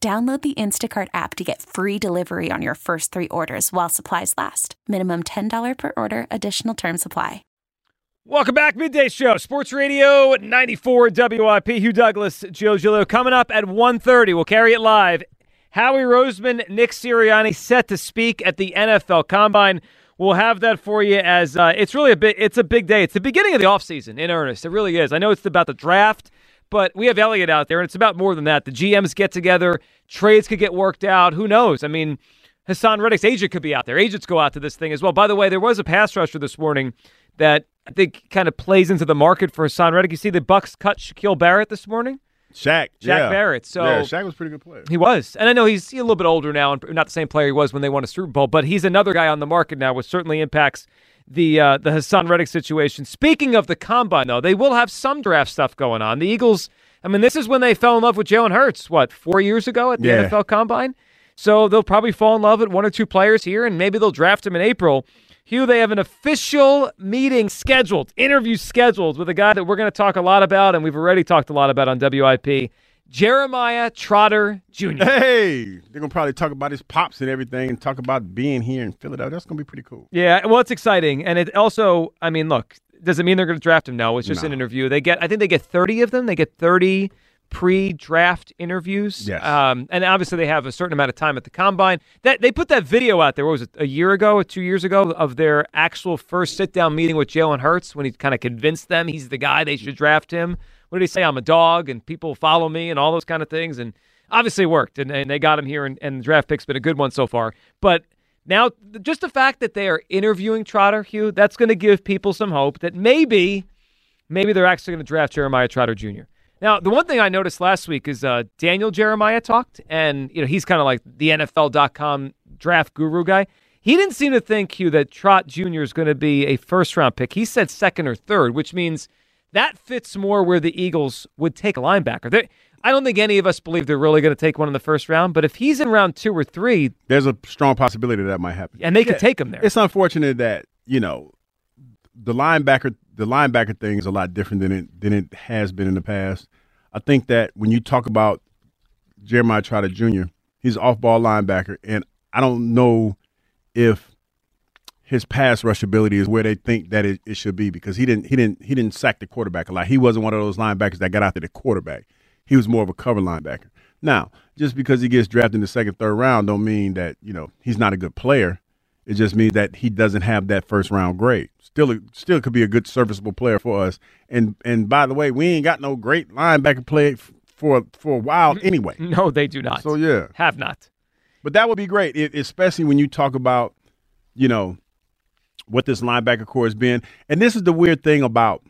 Download the Instacart app to get free delivery on your first three orders while supplies last. Minimum $10 per order, additional term supply. Welcome back, Midday Show, Sports Radio 94 WIP. Hugh Douglas, Joe Giglio. Coming up at 1.30, we'll carry it live. Howie Roseman, Nick Sirianni set to speak at the NFL Combine. We'll have that for you as uh, it's really a big, it's a big day. It's the beginning of the offseason in earnest. It really is. I know it's about the draft – but we have Elliot out there, and it's about more than that. The GMs get together, trades could get worked out. Who knows? I mean, Haason Reddick's agent could be out there. Agents go out to this thing as well. By the way, there was a pass rusher this morning that I think kind of plays into the market for Haason Reddick. You see the Bucs cut Shaquille Barrett this morning? Shaq. Shaq yeah. Barrett. So yeah, Shaq was a pretty good player. He was. And I know he's a little bit older now and not the same player he was when they won a Super Bowl, but he's another guy on the market now, which certainly impacts the uh, the Haason Reddick situation. Speaking of the combine, though, they will have some draft stuff going on. The Eagles – I mean, this is when they fell in love with Jalen Hurts, what, four years ago at the yeah. NFL Combine? So they'll probably fall in love with one or two players here, and maybe they'll draft him in April. Hugh, they have an official meeting scheduled, interview scheduled with a guy that we're going to talk a lot about, and we've already talked a lot about on WIP. Jeremiah Trotter Jr. Hey, they're gonna probably talk about his pops and everything, and talk about being here in Philadelphia. That's gonna be pretty cool. Yeah, well, it's exciting, and it also, I mean, look, does it mean they're going to draft him? No, it's just no. an interview. They get, I think they get 30 of them. They get 30 pre-draft interviews. Yes. Um, and obviously they have a certain amount of time at the combine. That they put that video out there. What was it? A year ago or two years ago of their actual first sit-down meeting with Jalen Hurts when he kind of convinced them he's the guy they should draft him. What did he say? I'm a dog and people follow me and all those kind of things. And obviously worked and, and they got him here and, and the draft pick's been a good one so far. But now, just the fact that they are interviewing Trotter, Hugh, that's going to give people some hope that maybe, maybe they're actually going to draft Jeremiah Trotter Jr. Now, the one thing I noticed last week is uh, Daniel Jeremiah talked, and you know he's kind of like the NFL.com draft guru guy. He didn't seem to think Hugh that Trot Jr. is going to be a first round pick. He said second or third, which means that fits more where the Eagles would take a linebacker. They, I don't think any of us believe they're really going to take one in the first round, but if he's in round two or three, there's a strong possibility that might happen. And they yeah, could take him there. It's unfortunate that, you know, the linebacker the linebacker thing is a lot different than it than it has been in the past. I think that when you talk about Jeremiah Trotter Jr., he's off ball linebacker, and I don't know if his pass rush ability is where they think that it, it should be because he didn't he didn't he didn't sack the quarterback a lot. He wasn't one of those linebackers that got after the quarterback. He was more of a cover linebacker. Now, just because he gets drafted in the second, third round, don't mean that you know he's not a good player. It just means that he doesn't have that first round grade. Still, still could be a good serviceable player for us. And and by the way, we ain't got no great linebacker play for for a while anyway. No, they do not. So yeah, have not. But that would be great, it, especially when you talk about, you know, what this linebacker corps has been. And this is the weird thing about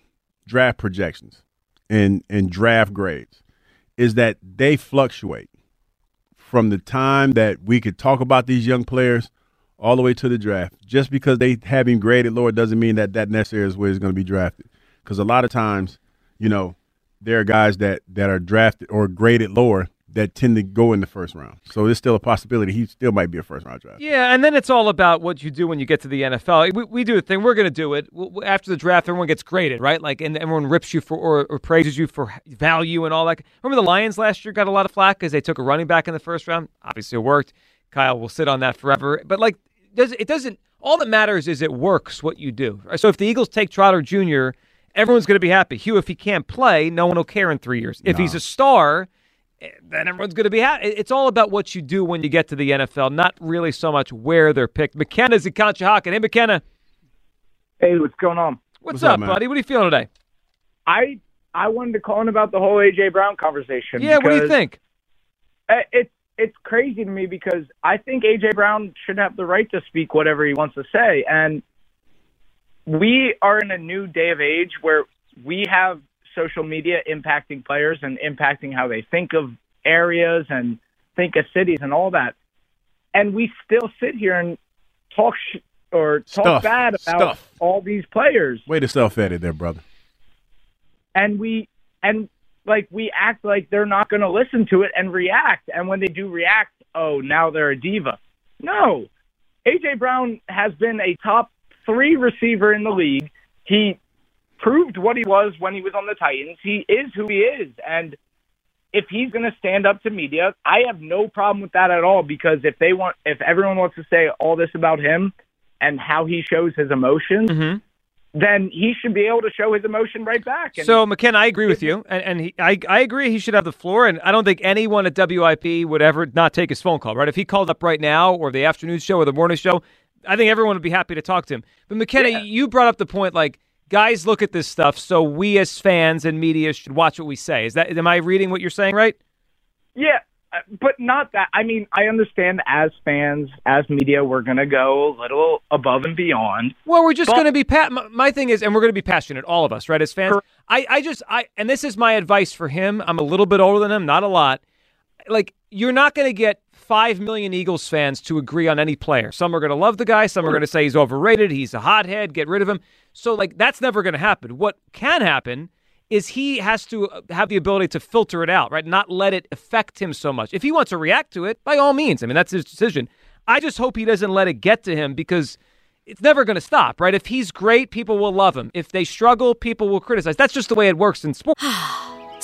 draft projections and and draft grades is that they fluctuate from the time that we could talk about these young players all the way to the draft. Just because they have him graded lower doesn't mean that that necessarily is where he's going to be drafted. Because a lot of times, you know, there are guys that that are drafted or graded lower that tend to go in the first round. So there's still a possibility he still might be a first round draft. Yeah, and then it's all about what you do when you get to the NFL. We, we do a thing. We're going to do it after the draft. Everyone gets graded, right? Like, and everyone rips you for or, or praises you for value and all that. Remember the Lions last year got a lot of flack because they took a running back in the first round. Obviously, it worked. Kyle will sit on that forever. But like, does it doesn't. All that matters is it works what you do. So if the Eagles take Trotter Jr., everyone's going to be happy. Hugh, if he can't play, no one will care in three years. If no. he's a star then everyone's going to be happy. It's all about what you do when you get to the NFL, not really so much where they're picked. McKenna's at Conshohocken. Hey, McKenna. Hey, what's going on? What's, what's up, up buddy? What are you feeling today? I I wanted to call in about the whole AJ Brown conversation. Yeah, what do you think? It's it's crazy to me because I think AJ Brown should have the right to speak whatever he wants to say, and we are in a new day of age where we have social media impacting players and impacting how they think of areas and think of cities and all that. And we still sit here and talk sh- or talk Stuff. bad about Stuff. all these players. Way to self-edit there, brother. And we and like we act like they're not going to listen to it and react. And when they do react, oh, now they're a diva. No, AJ Brown has been a top three receiver in the league. He proved what he was when he was on the Titans. He is who he is. And if he's going to stand up to media, I have no problem with that at all because if they want, if everyone wants to say all this about him and how he shows his emotions, mm-hmm. then he should be able to show his emotion right back. And so, McKenna, I agree with you, and, and he, I, I agree he should have the floor. And I don't think anyone at WIP would ever not take his phone call. Right? If he called up right now, or the afternoon show, or the morning show, I think everyone would be happy to talk to him. But McKenna, yeah. you brought up the point like guys look at this stuff, so we as fans and media should watch what we say. Is that am I reading what you're saying right? Yeah, uh, but not that. I mean, I understand as fans, as media, we're going to go a little above and beyond. Well, we're just going to be pat. My thing is, and we're going to be passionate, all of us, right? As fans, I, I just, I, and this is my advice for him. I'm a little bit older than him, not a lot. Like, you're not going to get 5 million Eagles fans to agree on any player. Some are going to love the guy, some are going to say he's overrated, he's a hothead, get rid of him. So, like, that's never going to happen. What can happen is he has to uh, have the ability to filter it out, right? Not let it affect him so much. If he wants to react to it, by all means. I mean, that's his decision. I just hope he doesn't let it get to him because it's never going to stop, right? If he's great, people will love him. If they struggle, people will criticize. That's just the way it works in sports.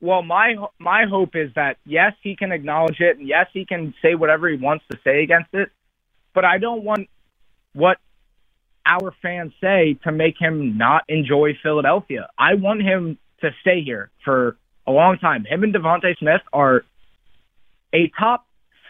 well, my my hope is that yes, he can acknowledge it, and yes, he can say whatever he wants to say against it. But I don't want what our fans say to make him not enjoy Philadelphia. I want him to stay here for a long time. Him and DeVonta Smith are a top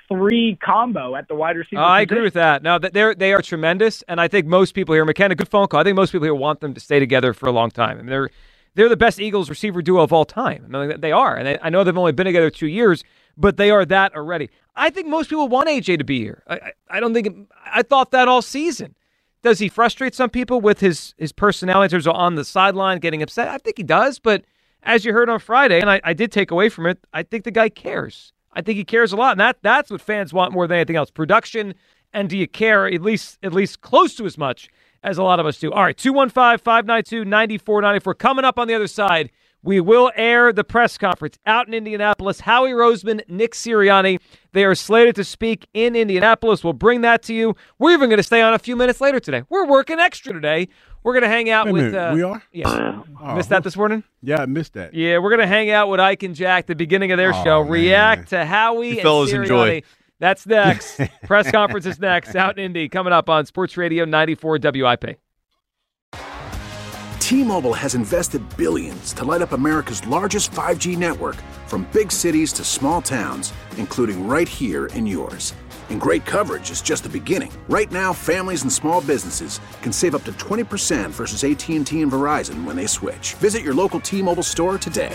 three combo at the wide receiver. Uh, I agree with that. Now that they're they are tremendous, and I think most people here, McKenna, good phone call. I think most people here want them to stay together for a long time. I mean, they're they're the best Eagles receiver duo of all time. I mean, they are, and I know they've only been together two years, but they are that already. I think most people want AJ to be here. I, I, don't think I thought that all season. Does he frustrate some people with his his personality in on the sideline getting upset? I think he does, but as you heard on Friday, and I, I did take away from it, I think the guy cares. I think he cares a lot, and that that's what fans want more than anything else: production. And do you care at least at least close to as much as a lot of us do? All right, 215 592 9494. Coming up on the other side, We will air the press conference out in Indianapolis. Howie Roseman, Nick Sirianni, they are slated to speak in Indianapolis. We'll bring that to you. We're even going to stay on a few minutes later today. We're working extra today. We're going to hang out Wait with. minute, Uh, we are? Yes. Oh, Missed that this morning? Yeah, I missed that. Yeah, we're going to hang out with Ike and Jack the beginning of their Oh, show. man. React to Howie You and fellas Sirianni. enjoy. That's next. Press conference is next out in Indy, coming up on Sports Radio 94 WIP. T-Mobile has invested billions to light up America's largest 5G network from big cities to small towns, including right here in yours. And great coverage is just the beginning. Right now, families and small businesses can save up to 20% versus AT&T and Verizon when they switch. Visit your local T-Mobile store today.